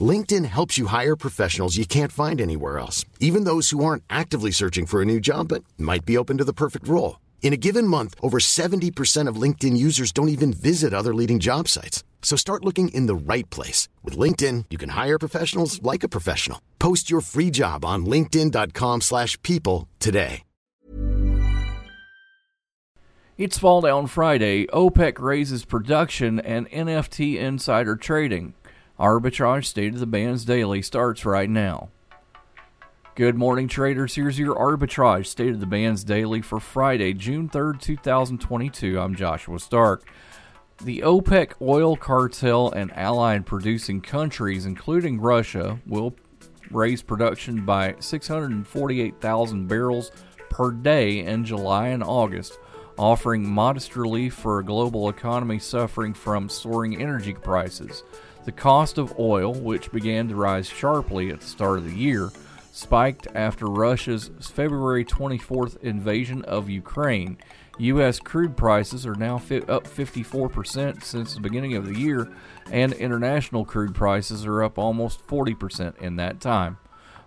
LinkedIn helps you hire professionals you can't find anywhere else, even those who aren't actively searching for a new job but might be open to the perfect role. In a given month, over 70% of LinkedIn users don't even visit other leading job sites. So start looking in the right place. With LinkedIn, you can hire professionals like a professional. Post your free job on linkedin.com slash people today. It's Fall Down Friday. OPEC raises production and NFT insider trading. Arbitrage State of the Bands Daily starts right now. Good morning, traders. Here's your Arbitrage State of the Bands Daily for Friday, June 3rd, 2022. I'm Joshua Stark. The OPEC oil cartel and allied producing countries, including Russia, will raise production by 648,000 barrels per day in July and August, offering modest relief for a global economy suffering from soaring energy prices. The cost of oil, which began to rise sharply at the start of the year, spiked after Russia's February 24th invasion of Ukraine. U.S. crude prices are now up 54% since the beginning of the year, and international crude prices are up almost 40% in that time.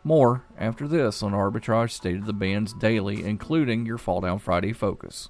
More after this on Arbitrage State of the Bands Daily, including your Fall Down Friday focus.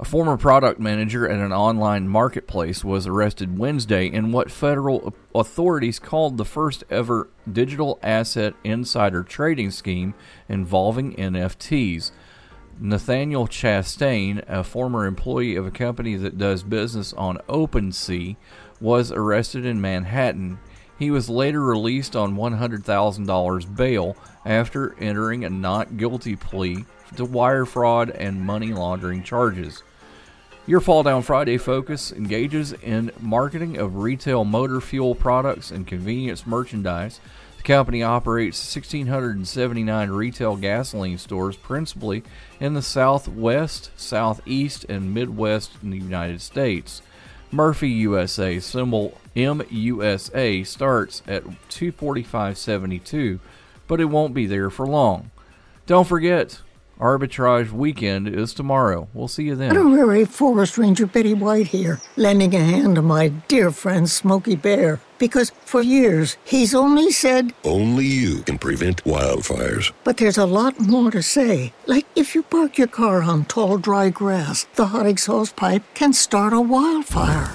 A former product manager at an online marketplace was arrested Wednesday in what federal authorities called the first ever digital asset insider trading scheme involving NFTs. Nathaniel Chastain, a former employee of a company that does business on OpenSea, was arrested in Manhattan. He was later released on $100,000 bail after entering a not guilty plea to wire fraud and money laundering charges. Your Fall Down Friday focus engages in marketing of retail motor fuel products and convenience merchandise. The company operates 1,679 retail gasoline stores, principally in the Southwest, Southeast, and Midwest in the United States. Murphy USA, symbol MUSA, starts at 245.72, but it won't be there for long. Don't forget, Arbitrage weekend is tomorrow. We'll see you then. Honorary Forest Ranger Betty White here, lending a hand to my dear friend Smokey Bear. Because for years, he's only said, Only you can prevent wildfires. But there's a lot more to say. Like if you park your car on tall, dry grass, the hot exhaust pipe can start a wildfire.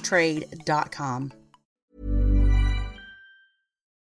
trade.com.